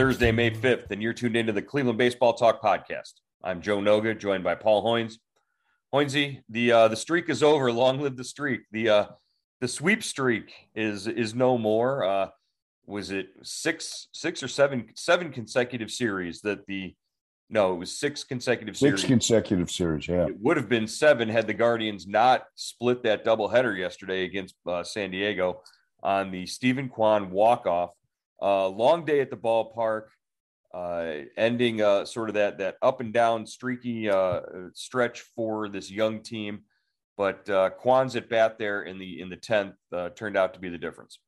Thursday, May 5th, and you're tuned into the Cleveland Baseball Talk podcast. I'm Joe Noga, joined by Paul Hoynes. Hoynesy, the uh, the streak is over. Long live the streak. The uh, the sweep streak is is no more. Uh, was it six six or seven seven consecutive series that the no, it was six consecutive series. Six consecutive series, yeah. It would have been seven had the Guardians not split that doubleheader yesterday against uh, San Diego on the Steven Kwan walk off. Uh, long day at the ballpark, uh, ending uh, sort of that that up and down streaky uh, stretch for this young team. But uh, Kwan's at bat there in the in the tenth uh, turned out to be the difference.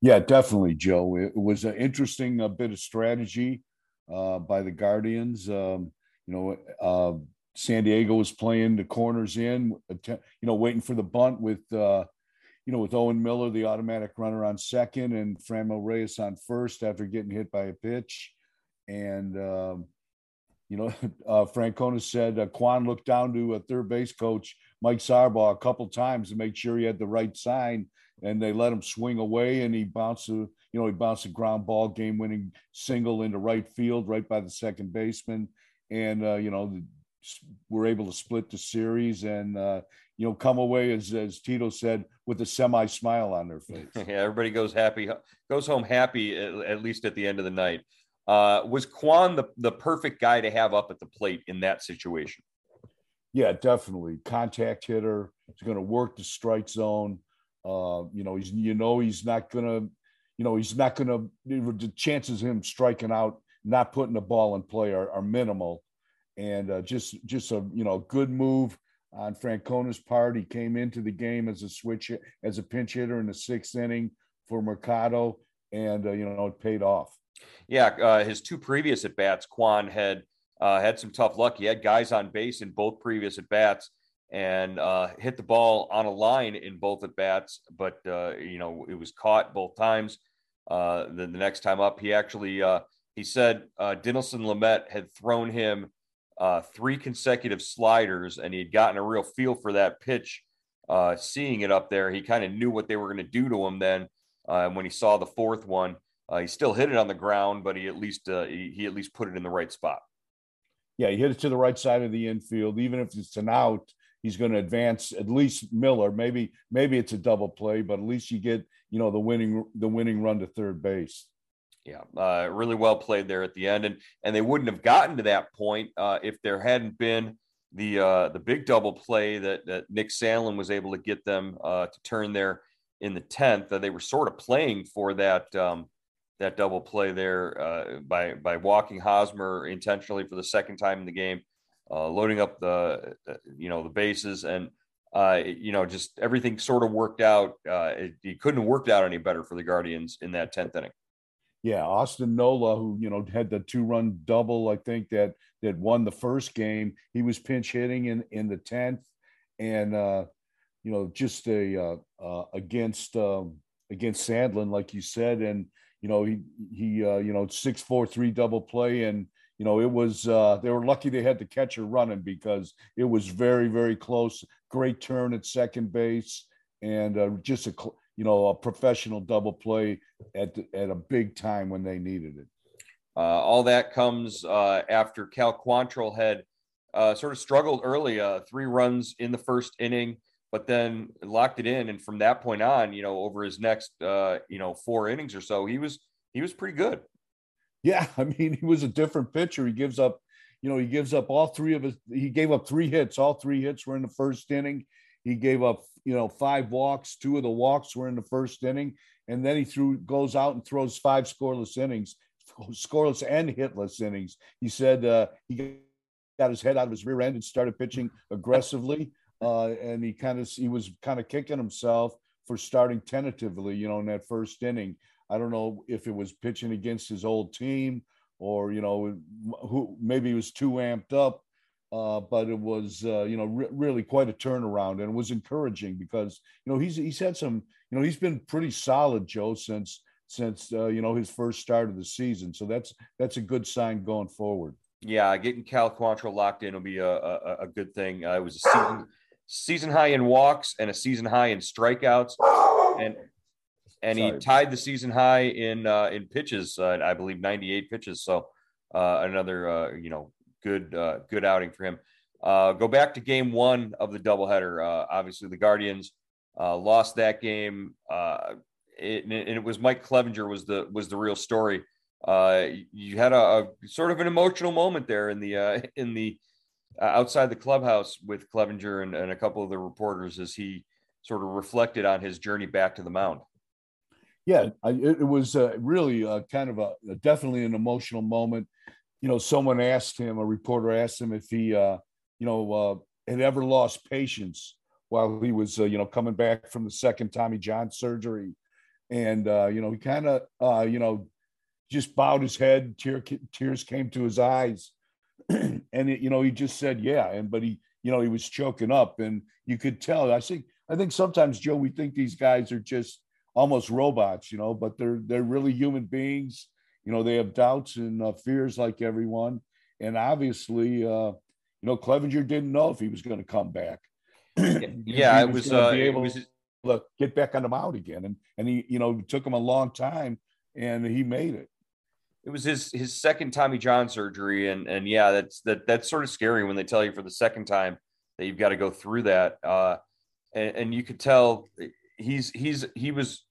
Yeah, definitely, Joe. It was an interesting uh, bit of strategy by the Guardians. Um, you know, San Diego was playing the corners in, you know, waiting for the bunt with, you know, with Owen Miller, the automatic runner on second, and Franmil Reyes on first after getting hit by a pitch. And, um, you know, uh, Francona said uh, Kwan looked down to a third base coach, Mike Sarbaugh, a couple times to make sure he had the right sign and they let him swing away and he bounced a you know he bounced a ground ball game winning single into right field right by the second baseman and uh, you know we're able to split the series and uh, you know come away as as Tito said with a semi smile on their face. Yeah, everybody goes happy goes home happy at, at least at the end of the night. Uh, was Kwan the the perfect guy to have up at the plate in that situation? Yeah, definitely. Contact hitter. He's going to work the strike zone. Uh, you know, he's you know he's not gonna, you know, he's not gonna. The chances of him striking out, not putting the ball in play are, are minimal, and uh, just just a you know good move on Francona's part. He came into the game as a switch as a pinch hitter in the sixth inning for Mercado, and uh, you know it paid off. Yeah, uh, his two previous at bats, Kwan had uh, had some tough luck. He had guys on base in both previous at bats and uh, hit the ball on a line in both at bats, but uh, you know it was caught both times. Then the next time up, he actually he said Dinelson Lamet had thrown him uh, three consecutive sliders, and he had gotten a real feel for that pitch. Uh, seeing it up there, he kind of knew what they were going to do to him. Then uh, when he saw the fourth one, he still hit it on the ground, but he at least he, he at least put it in the right spot. Yeah, he hit it to the right side of the infield, even if it's an out he's going to advance at least Miller. Maybe maybe it's a double play, but at least you get you know the winning the winning run to third base. Yeah, uh, really well played there at the end, and and they wouldn't have gotten to that point uh, if there hadn't been the uh, the big double play that that Nick Sandlin was able to get them uh, to turn there in the tenth. they were sort of playing for that. Um, that double play there uh, by by walking Hosmer intentionally for the second time in the game uh, loading up the you know the bases and uh, you know just everything sort of worked out. Uh, it, it, couldn't have worked out any better for the Guardians in that tenth inning. Yeah, Austin Nola, who you know had the two-run double, I think that that won the first game. He was pinch hitting in in the tenth, and uh, you know just a uh, uh, against um, against Sandlin, like you said, and you know he he uh, you know six four three double play and you know, it was uh, they were lucky they had the catcher running because it was very, very close. Great turn at second base, and uh, just a you know a professional double play at at a big time when they needed it. Uh, all that comes uh, after Cal Quantrill had uh, sort of struggled early, uh, three runs in the first inning, but then locked it in, and from that point on, you know, over his next you know four innings or so, he was he was pretty good. Yeah, I mean, he was a different pitcher. He gives up, you know, he gives up all three of his. He gave up three hits. All three hits were in the first inning. He gave up, you know, five walks. Two of the walks were in the first inning, and then he threw goes out and throws five scoreless innings, scoreless and hitless innings. He said uh, he got his head out of his rear end and started pitching aggressively, uh, and he kind of he was kind of kicking himself for starting tentatively, you know, in that first inning. I don't know if it was pitching against his old team or you know who maybe he was too amped up. Uh, but it was uh, you know re- really quite a turnaround and it was encouraging because you know he's he's had some you know he's been pretty solid Joe since since uh, you know his first start of the season so that's that's a good sign going forward. Yeah, getting Cal Quantrill locked in will be a, a, a good thing. Uh, it was a season, season high in walks and a season high in strikeouts, and and Sorry. he tied the season high in uh, in pitches. Uh, I believe 98 pitches. So uh, another uh, you know good uh, good outing for him. Uh, go back to game one of the doubleheader. obviously, the Guardians lost that game, it, and it was Mike Clevinger was the was the real story. you had a, a, sort of an emotional moment there in the in the outside the clubhouse with Clevinger and, and a couple of the reporters as he sort of reflected on his journey back to the mound. Yeah, I, it, was uh, really uh, kind of a, definitely an emotional moment. You know, someone asked him, a reporter asked him if he, uh, you know, uh, had ever lost patience while he was, uh, you know, coming back from the second Tommy John surgery, and uh, you know, he kind of, uh, you know, just bowed his head. Tear, tears came to his eyes, and it, you know, he just said, "Yeah," and but he, you know, he was choking up, and you could tell. I think, I think sometimes Joe, we think these guys are just almost robots, you know, but they're they're really human beings. You know, they have doubts and uh, fears like everyone. And obviously, uh, you know, Clevinger didn't know if he was going to come back. yeah, it was, uh, be able was to get back on the mound again, and and he, you know, took him a long time, and he made it. It was his his second Tommy John surgery, and and yeah, that's that that's sort of scary when they tell you for the second time that you've got to go through that. Uh, and, and you could tell he's he's he was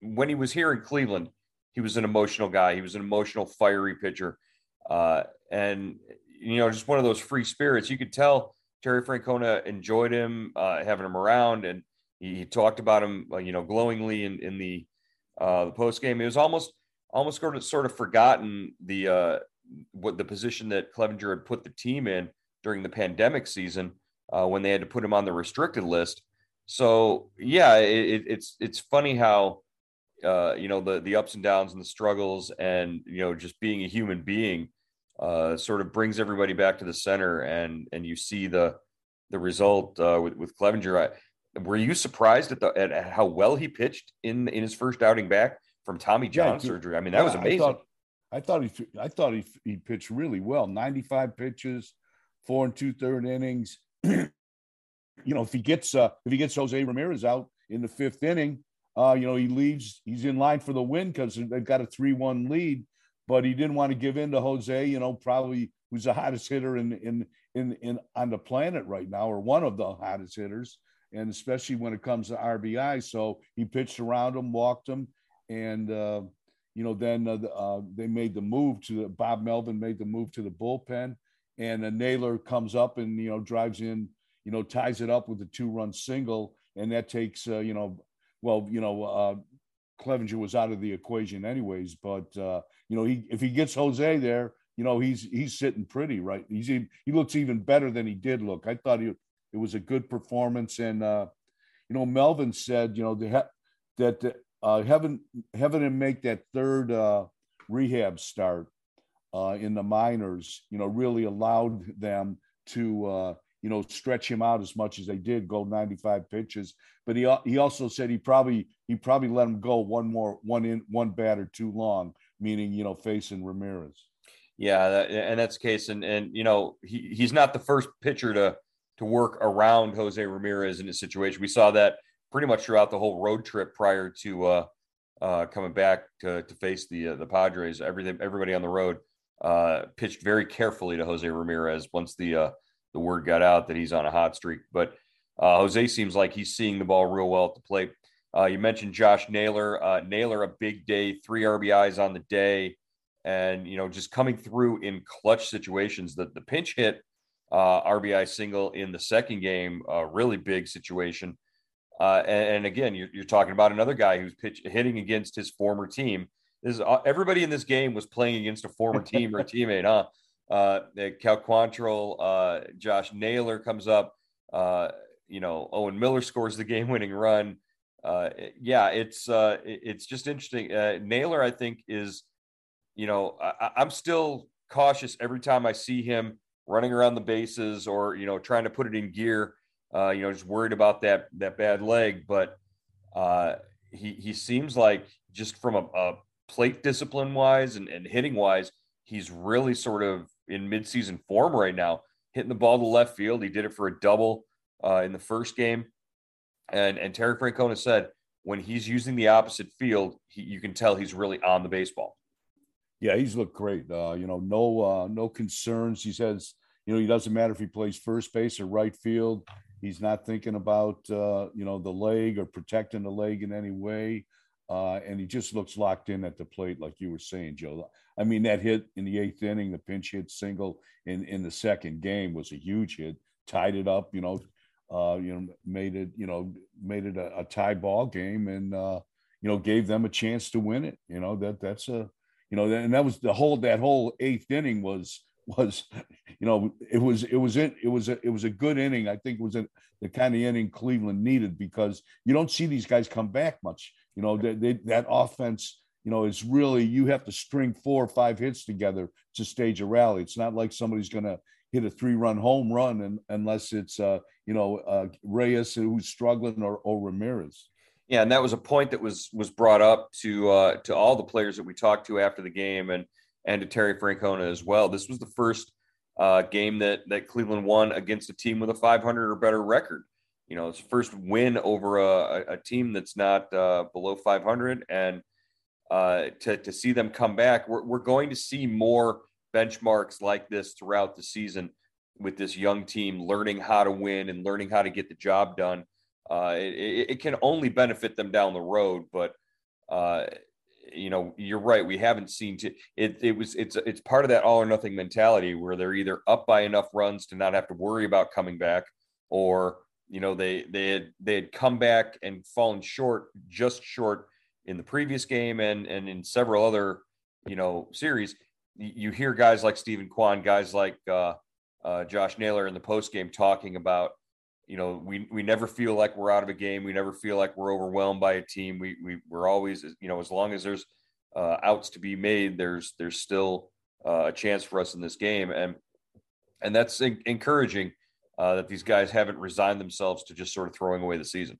when he was here in Cleveland, he was an emotional guy. He was an emotional, fiery pitcher, uh, and you know, just one of those free spirits. You could tell Terry Francona enjoyed him, uh, having him around, and he, he talked about him, uh, you know, glowingly in in the uh, the post game. It was almost almost sort of sort of forgotten the uh, what the position that Clevinger had put the team in during the pandemic season uh, when they had to put him on the restricted list. So yeah, it, it's it's funny how uh, you know the the ups and downs and the struggles and you know just being a human being uh, sort of brings everybody back to the center and and you see the the result uh, with with Clevinger. I, were you surprised at the at how well he pitched in in his first outing back from Tommy John yeah, surgery? I mean, that yeah, was amazing. I thought, I thought he I thought he he pitched really well. Ninety five pitches, four and two third innings. you know, if he gets uh, if he gets Jose Ramirez out in the fifth inning, uh, you know, he leaves. He's in line for the win because they've got a three-one lead. But he didn't want to give in to Jose. You know, probably who's the hottest hitter in in in in on the planet right now, or one of the hottest hitters, and especially when it comes to RBI. So he pitched around him, walked him, and uh, you know, then uh, uh, they made the move to the, Bob Melvin made the move to the bullpen, and a Naylor comes up and you know drives in you know, ties it up with a two run single. And that takes, uh, you know, well, you know, uh, Clevinger was out of the equation anyways. But, uh, you know, he, if he gets Jose there, you know, he's, he's sitting pretty, right? He's, he looks even better than he did look. I thought he, it was a good performance. And, uh, you know, Melvin said, you know, the, that uh, having, having him make that third uh, rehab start uh, in the minors, you know, really allowed them to, uh, you know, stretch him out as much as they did, go 95 pitches. But he he also said he probably he probably let him go one more one in one batter too long, meaning you know facing Ramirez. Yeah, that, and that's the case. And and you know he he's not the first pitcher to to work around Jose Ramirez in a situation. We saw that pretty much throughout the whole road trip prior to uh, uh, coming back to, to face the uh, the Padres. Everything everybody on the road uh, pitched very carefully to Jose Ramirez once the uh, the word got out that he's on a hot streak. But uh, Jose seems like he's seeing the ball real well at the plate. Uh, you mentioned Josh Naylor. Uh, Naylor, a big day, three RBIs on the day, and you know just coming through in clutch situations. The the pinch hit uh, RBI single in the second game, a really big situation. Uh, and, and, again, you're, you're, talking about another guy who's pitch, hitting against his former team. This is, uh, everybody in this game was playing against a former team or a teammate, huh? Uh, Cal Quantrill, uh, Josh Naylor comes up. Uh, you know, Owen Miller scores the game-winning run. Uh, yeah, it's uh, it's just interesting. Uh, Naylor, I think, is you know, I, I'm still cautious every time I see him running around the bases or you know trying to put it in gear. Uh, you know, just worried about that that bad leg. But uh, he he seems like just from a, a plate discipline wise and, and hitting wise, he's really sort of in midseason form right now, hitting the ball to left field. He did it for a double uh, in the first game, and and Terry Francona said when he's using the opposite field, he, you can tell he's really on the baseball. Yeah, he's looked great. Uh, you know, no uh, no concerns. He says, you know, he doesn't matter if he plays first base or right field. He's not thinking about uh, you know the leg or protecting the leg in any way, uh, and he just looks locked in at the plate, like you were saying, Joe. I mean, that hit in the eighth inning, the pinch hit single in in the second game was a huge hit, tied it up. You know, uh, you know, made it you know made it a, a tie ball game, and uh, you know gave them a chance to win it. You know that that's a you know, and that was the whole that whole eighth inning was was you know it was it was it it was a, it was a good inning. I think it was a, the kind of inning Cleveland needed because you don't see these guys come back much. You know, they, they, that offense. You know, is really you have to string four or five hits together to stage a rally. It's not like somebody's going to hit a three-run home run and, unless it's uh, you know uh, Reyes who's struggling or, or Ramirez. Yeah, and that was a point that was was brought up to uh, to all the players that we talked to after the game, and and to Terry Francona as well. This was the first uh, game that that Cleveland won against a team with a 500 or better record. You know, it's first win over a, a team that's not uh, below 500, and uh, to to see them come back, we're we're going to see more benchmarks like this throughout the season with this young team learning how to win and learning how to get the job done uh, it, it, can only benefit them down the road. But uh, you know, you're right. We haven't seen to it. It was it's it's part of that all or nothing mentality where they're either up by enough runs to not have to worry about coming back, or you know they they had they had come back and fallen short, just short in the previous game and and in several other you know series. You hear guys like Steven Kwan, guys like uh, uh, Josh Naylor in the post game talking about you know, we we never feel like we're out of a game. We never feel like we're overwhelmed by a team. We we we're always, you know, as long as there's uh, outs to be made, there's there's still uh, a chance for us in this game, and and that's encouraging uh, that these guys haven't resigned themselves to just sort of throwing away the season.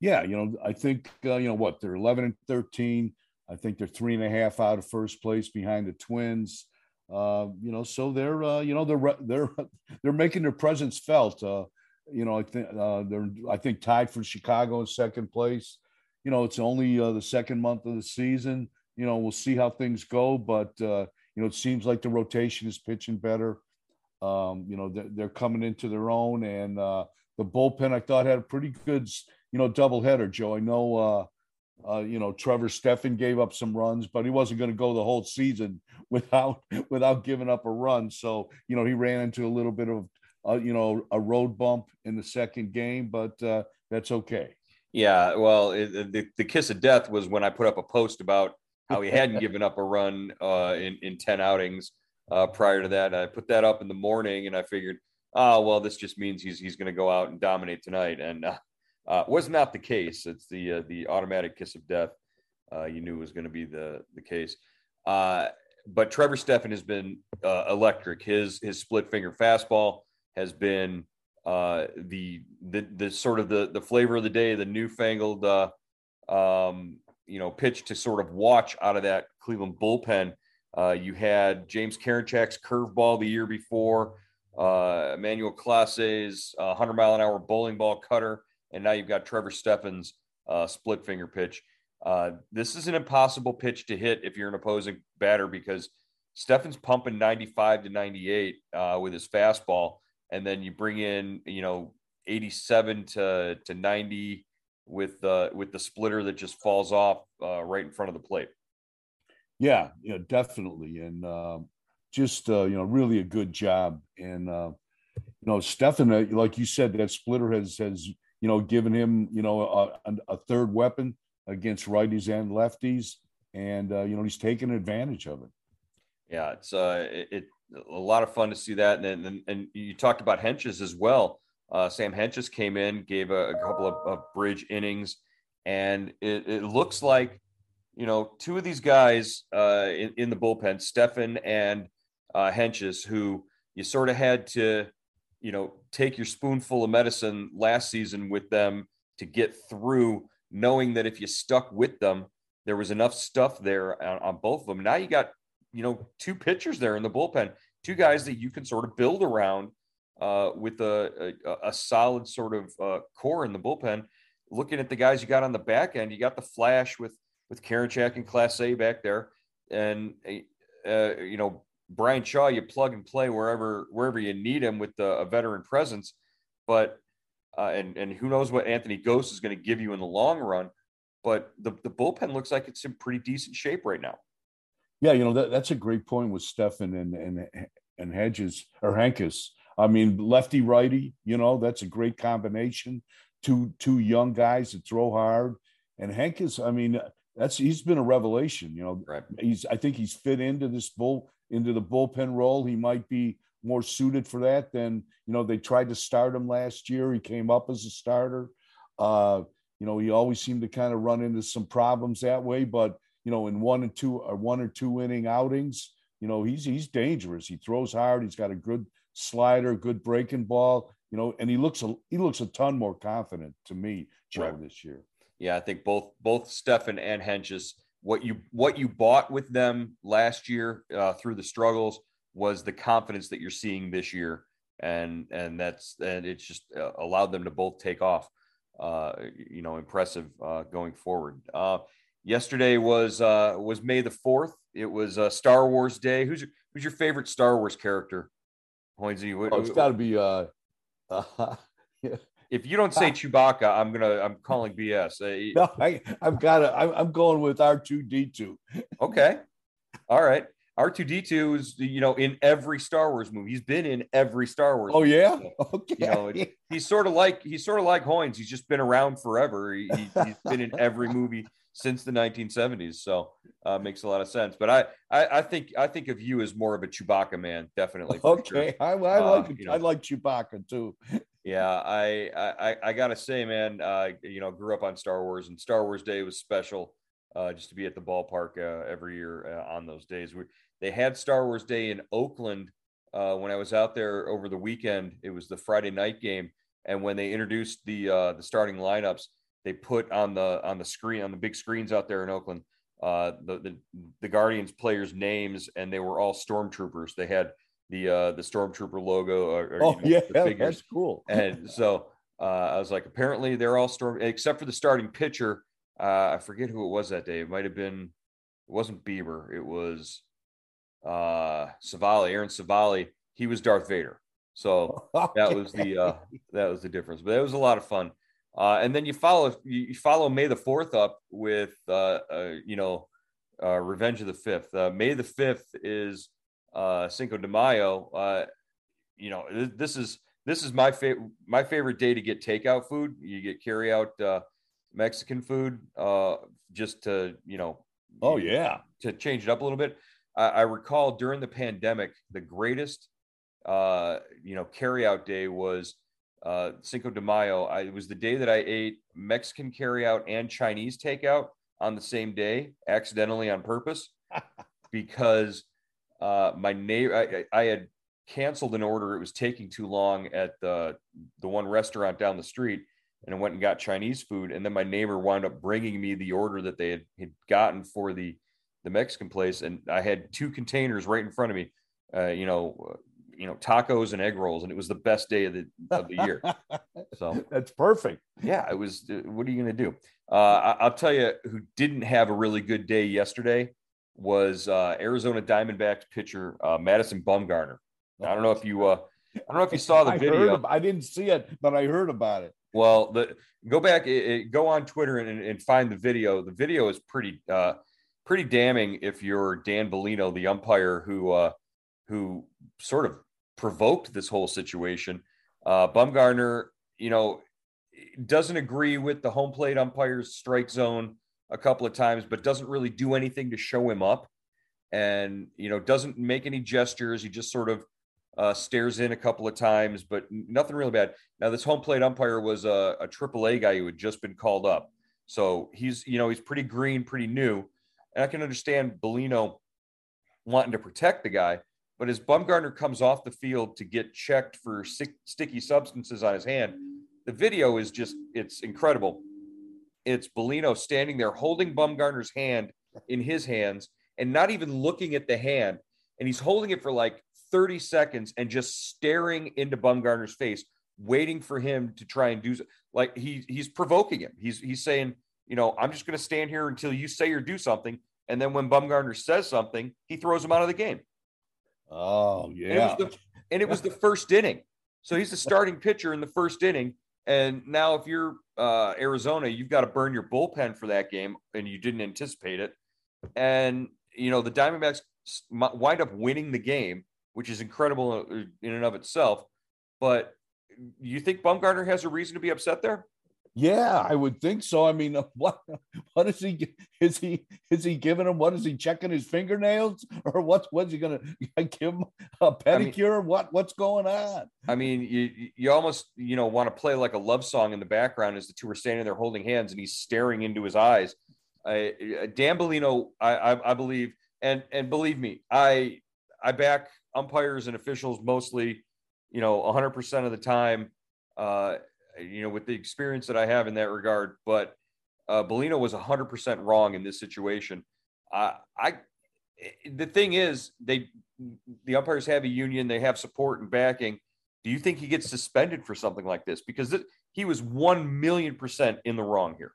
Yeah, you know, I think uh, you know what they're eleven and thirteen. I think they're three and a half out of first place behind the Twins. Uh, you know, so they're uh, you know they're they're they're making their presence felt. Uh, you know, I think uh, they're I think tied for Chicago in second place. You know, it's only uh, the second month of the season. You know, we'll see how things go, but uh, you know, it seems like the rotation is pitching better. Um, you know, they're, they're, coming into their own, and uh, the bullpen I thought had a pretty good, you know, doubleheader. Joe, I know. Uh, uh, you know, Trevor Stephan gave up some runs, but he wasn't going to go the whole season without without giving up a run. So, you know, he ran into a little bit of uh, you know, a road bump in the second game, but uh, that's okay. Yeah, well, it, the the kiss of death was when I put up a post about how he hadn't given up a run uh, in in ten outings uh, prior to that. I put that up in the morning, and I figured, oh well, this just means he's he's going to go out and dominate tonight, and uh, uh, was not the case. It's the uh, the automatic kiss of death. Uh, you knew was going to be the the case. Uh, but Trevor Stephan has been electric. His his split finger fastball has been the, the the sort of the the flavor of the day, the newfangled um, you know pitch to sort of watch out of that Cleveland bullpen. Uh, you had James Karinchak's curveball the year before, uh, Emmanuel Clase's 100 mile an hour bowling ball cutter, and now you've got Trevor Stephan's uh, split finger pitch. Uh, this is an impossible pitch to hit if you're an opposing batter because Stephan's pumping 95 to 98 uh, with his fastball and then you bring in you know 87 to to 90 with uh with the splitter that just falls off uh, right in front of the plate yeah yeah definitely and uh, just uh, you know really a good job and uh, you know Stephan uh, like you said that splitter has has you know given him you know a, a third weapon against righties and lefties and uh, you know he's taken advantage of it yeah it's uh it, a lot of fun to see that. And and, and you talked about Hentges as well. Uh, Sam Hentges came in, gave a, a couple of, of, bridge innings, and it, it, looks like you know two of these guys uh, in, in, the bullpen, Stephan and uh, Hentges, who you sort of had to you know take your spoonful of medicine last season with them to get through, knowing that if you stuck with them, there was enough stuff there on, on both of them. Now you got you know, two pitchers there in the bullpen, two guys that you can sort of build around uh, with a, a, a, solid sort of uh, core in the bullpen. looking at the guys you got on the back end, you got the flash with with Karinchak and Clase back there, and uh, you know Bryan Shaw, you plug and play wherever wherever you need him with the, a veteran presence, but uh, and and who knows what Anthony Gose is going to give you in the long run, but the the bullpen looks like it's in pretty decent shape right now. Yeah, you know that, that's a great point with Stephan and and and Hedges or Hentges. I mean, lefty righty. You know that's a great combination. Two two young guys that throw hard, and Hentges. I mean, that's he's been a revelation. You know, right. he's I think he's fit into this bull into the bullpen role. He might be more suited for that than you know they tried to start him last year. He came up as a starter. Uh, you know, he always seemed to kind of run into some problems that way, but you know, in one and two or one or two inning outings, you know, he's he's dangerous. He throws hard. He's got a good slider, good breaking ball. You know, and he looks a he looks a ton more confident to me, Joe, right. this year. Yeah, I think both both Stephan and Hentges, what you what you bought with them last year uh, through the struggles was the confidence that you're seeing this year, and and that's and it's just uh, allowed them to both take off. Uh, you know, impressive uh, going forward. Uh, yesterday was uh, was May the fourth. It was uh, Star Wars Day. Who's your, who's your favorite Star Wars character? Hoynesy, oh, it's got to be. Uh, uh, yeah. If you don't say Chewbacca, I'm gonna I'm calling BS. Uh, no, I I've got to. I'm going with R two D two. Okay, all right. R2D2 is, you know, in every Star Wars movie. He's been in every Star Wars. Oh movie. yeah, okay. You know, he's sort of like he's sort of like Hoynes. He's just been around forever. He, has been in every movie since the 1970s. So uh, makes a lot of sense. But I, I, I think I think of you as more of a Chewbacca man, definitely. Okay, sure. I, I uh, like you know, I like Chewbacca too. Yeah, I I, I gotta say, man, uh, you know, grew up on Star Wars, and Star Wars Day was special. Uh, just to be at the ballpark uh, every year uh, on those days. We, they had Star Wars Day in Oakland uh, when I was out there over the weekend. It was the Friday night game, and when they introduced the uh, the starting lineups, they put on the on the screen on the big screens out there in Oakland uh, the, the the Guardians players' names, and they were all stormtroopers. They had the uh, the stormtrooper logo. Or, or, oh you know, yeah, that's cool. and so uh, I was like, apparently they're all storm except for the starting pitcher. Uh, I forget who it was that day. It might have been. It wasn't Bieber. It was uh Civale, Aaron Civale. He was Darth Vader. So okay. that was the uh that was the difference. But it was a lot of fun. Uh, and then you follow you follow May the Fourth up with uh, uh, you know uh, Revenge of the Fifth. Uh, May the Fifth is uh, Cinco de Mayo. Uh, you know this is this is my favorite my favorite day to get takeout food. You get carry out uh, Mexican food uh, just to you know. Oh yeah, to change it up a little bit. I, I recall during the pandemic, the greatest uh, you know carry out day was uh, Cinco de Mayo. I, it was the day that I ate Mexican carryout and Chinese takeout on the same day, accidentally on purpose, because uh, my neighbor, I, I, had canceled an order. It was taking too long at the the one restaurant down the street, and I went and got Chinese food. And then my neighbor wound up bringing me the order that they had, had gotten for the the Mexican place, and I had two containers right in front of me. Uh, you know, you know tacos and egg rolls, and it was the best day of the of the year. So that's perfect. Yeah, it was. Uh, what are you going to do? Uh, I, will tell you who didn't have a really good day yesterday was uh, Arizona Diamondbacks pitcher uh, Madison Bumgarner. I don't know if you. Uh, I don't know if you saw the I video. Of, I didn't see it, but I heard about it. Well, the go back, it, it, go on Twitter and, and, find the video. The video is pretty, uh, pretty damning. If you're Dan Bellino, the umpire who, uh, who sort of provoked this whole situation. Uh, Bumgarner, you know, doesn't agree with the home plate umpire's strike zone a couple of times, but doesn't really do anything to show him up, and you know doesn't make any gestures. He just sort of uh, stares in a couple of times, but nothing really bad. Now this home plate umpire was a, a AAA guy who had just been called up, so he's you know he's pretty green, pretty new, and I can understand Bellino wanting to protect the guy. But as Bumgarner comes off the field to get checked for sick, sticky substances on his hand, the video is just, it's incredible. It's Bellino standing there holding Bumgarner's hand in his hands and not even looking at the hand. And he's holding it for like 30 seconds and just staring into Bumgarner's face waiting for him to try and do like he he's provoking him. He's he's saying, you know, I'm just going to stand here until you say or do something. And then when Bumgarner says something, he throws him out of the game. Oh yeah, and it was the, and it was the first inning. So he's the starting pitcher in the first inning. And now, if you're uh, Arizona, you've got to burn your bullpen for that game, and you didn't anticipate it. And you know the Diamondbacks wind up winning the game, which is incredible in and of itself. But you think Bumgarner has a reason to be upset there? Yeah, I would think so. I mean, what what is he is he is he giving him? What is he checking his fingernails or what's what's he gonna give him a pedicure? I mean, what what's going on? I mean, you you almost you know want to play like a love song in the background as the two are standing there holding hands and he's staring into his eyes. I, Dan Bellino, I, I I believe, and and believe me, I I back umpires and officials mostly, you know, 100% of the time. Uh, you know, with the experience that I have in that regard. But uh, Bellino was 100% wrong in this situation. Uh, I, the thing is, they, the umpires have a union, they have support and backing. Do you think he gets suspended for something like this? Because he was 1 million percent in the wrong here.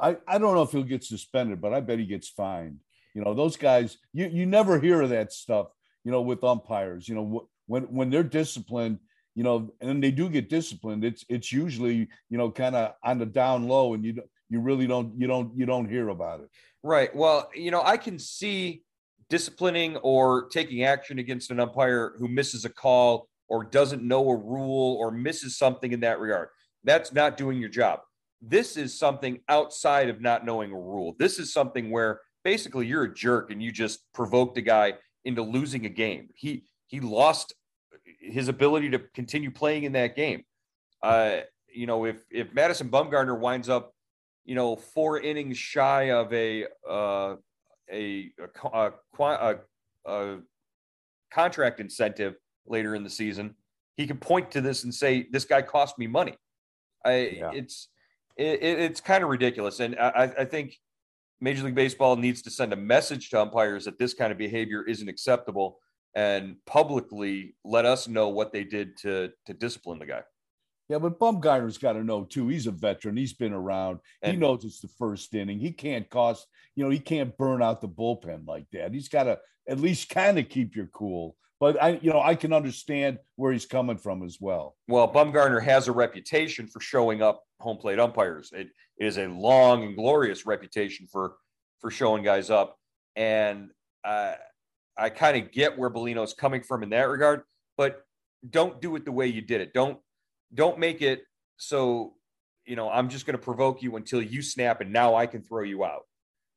I, I don't know if he'll get suspended, but I bet he gets fined. You know, those guys, you, you never hear of that stuff, you know, with umpires. You know, when, when they're disciplined, you know, and they do get disciplined. It's it's usually you know kind of on the down low, and you you really don't you don't you don't hear about it. Right. Well, you know, I can see disciplining or taking action against an umpire who misses a call or doesn't know a rule or misses something in that regard. That's not doing your job. This is something outside of not knowing a rule. This is something where basically you're a jerk and you just provoked a guy into losing a game. He he lost his ability to continue playing in that game. Uh, you know, if if Madison Bumgarner winds up, you know, four innings shy of a uh, a, a, a, a contract incentive later in the season, he can point to this and say, "This guy cost me money." I, yeah. It's it, it's kind of ridiculous, and I, I think Major League Baseball needs to send a message to umpires that this kind of behavior isn't acceptable and publicly let us know what they did to to discipline the guy. Yeah, but Bumgarner's got to know too. He's a veteran. He's been around. And, he knows it's the first inning. He can't cost, you know, he can't burn out the bullpen like that. He's got to at least kind of keep your cool. But I, you know, I can understand where he's coming from as well. Well, Bumgarner has a reputation for showing up home plate umpires. It is a long and glorious reputation for for showing guys up. And uh, I kind of get where Bellino's coming from in that regard, but don't do it the way you did it. Don't don't make it so you know I'm just going to provoke you until you snap and now I can throw you out.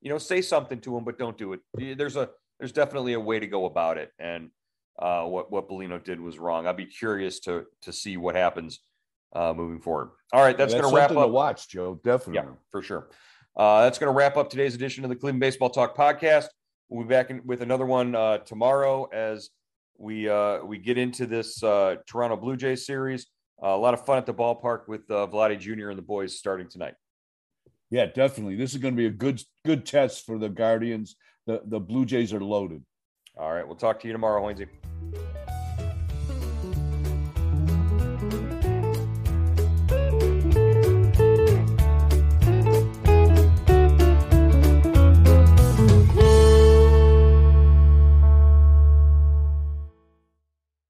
You know, say something to him, but don't do it. There's a there's definitely a way to go about it, and uh, what what Bellino did was wrong. I'd be curious to to see what happens uh, moving forward. All right, that's, that's going to wrap up. To watch Joe, definitely. Yeah, for sure. Uh, that's going to wrap up today's edition of the Cleveland Baseball Talk podcast. We'll be back in, with another one uh, tomorrow as we uh, we get into this uh, Toronto Blue Jays series. Uh, a lot of fun at the ballpark with uh, Vladdy Jr. and the boys starting tonight. Yeah, definitely. This is going to be a good good test for the Guardians. The the Blue Jays are loaded. All right, we'll talk to you tomorrow, Hoynesy.